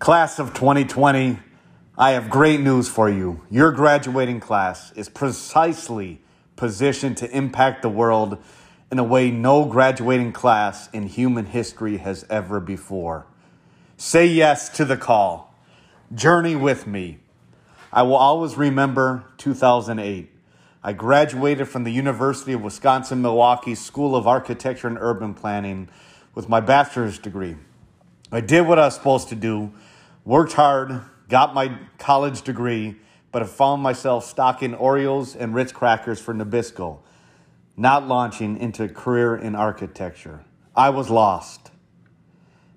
Class of 2020, I have great news for you. Your graduating class is precisely positioned to impact the world in a way no graduating class in human history has ever before. Say yes to the call. Journey with me. I will always remember 2008. I graduated from the University of Wisconsin Milwaukee School of Architecture and Urban Planning with my bachelor's degree. I did what I was supposed to do, worked hard, got my college degree, but I found myself stocking Oreos and Ritz crackers for Nabisco, not launching into a career in architecture. I was lost.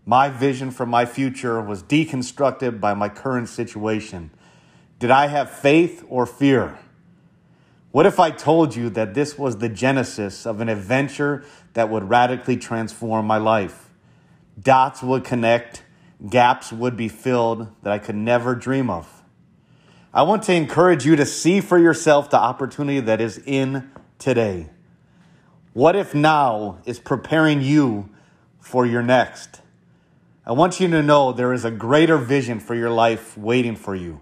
My vision for my future was deconstructed by my current situation. Did I have faith or fear? What if I told you that this was the genesis of an adventure that would radically transform my life? Dots would connect, gaps would be filled that I could never dream of. I want to encourage you to see for yourself the opportunity that is in today. What if now is preparing you for your next? I want you to know there is a greater vision for your life waiting for you.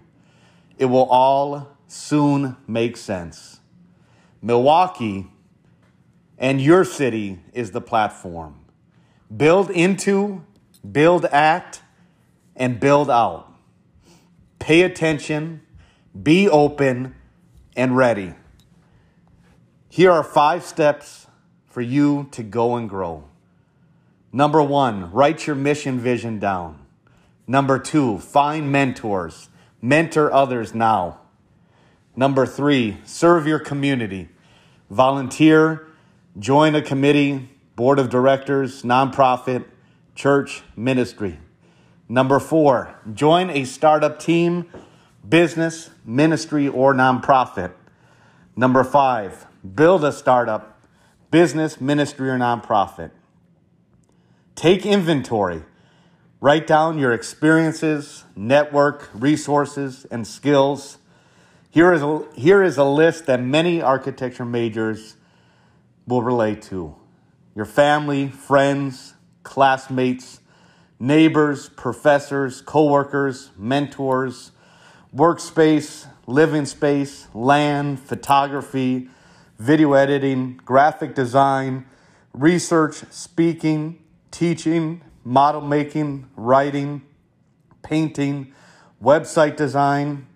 It will all soon make sense. Milwaukee and your city is the platform. Build into, build at, and build out. Pay attention, be open, and ready. Here are five steps for you to go and grow. Number one, write your mission vision down. Number two, find mentors. Mentor others now. Number three, serve your community. Volunteer, join a committee, board of directors, nonprofit, church, ministry. Number four, join a startup team, business, ministry, or nonprofit. Number five, build a startup, business, ministry, or nonprofit. Take inventory. Write down your experiences, network, resources, and skills. Here is a, here is a list that many architecture majors will relate to your family, friends, classmates, neighbors, professors, coworkers, mentors, workspace, living space, land, photography, video editing, graphic design, research, speaking, teaching, model making, writing, painting, website design,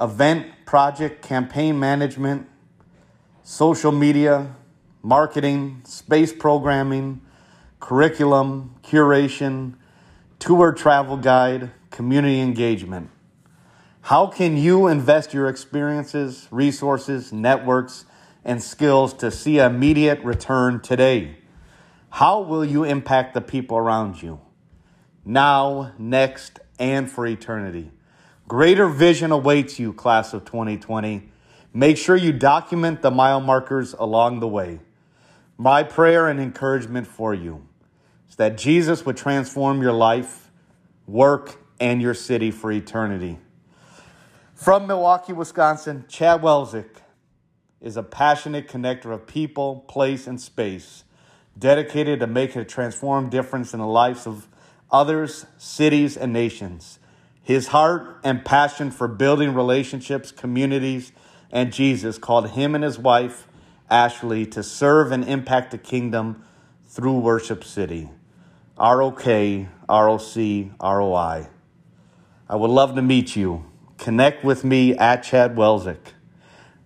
event, project, campaign management, social media, marketing, space programming, curriculum, curation, tour travel guide, community engagement. How can you invest your experiences, resources, networks, and skills to see immediate return today? How will you impact the people around you? Now, next, and for eternity. Greater vision awaits you, class of 2020. Make sure you document the mile markers along the way. My prayer and encouragement for you is that Jesus would transform your life, work, and your city for eternity. From Milwaukee, Wisconsin, Chad Welzick is a passionate connector of people, place, and space dedicated to making a transformed difference in the lives of others, cities, and nations. His heart and passion for building relationships, communities, and Jesus called him and his wife, Ashley, to serve and impact the kingdom through Worship City. ROK, ROC, ROI. I would love to meet you. Connect with me at Chad Welzick.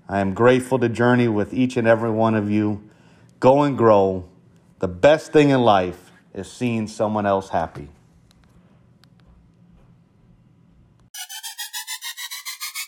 I am grateful to journey with each and every one of you. Go and grow the best thing in life is seeing someone else happy.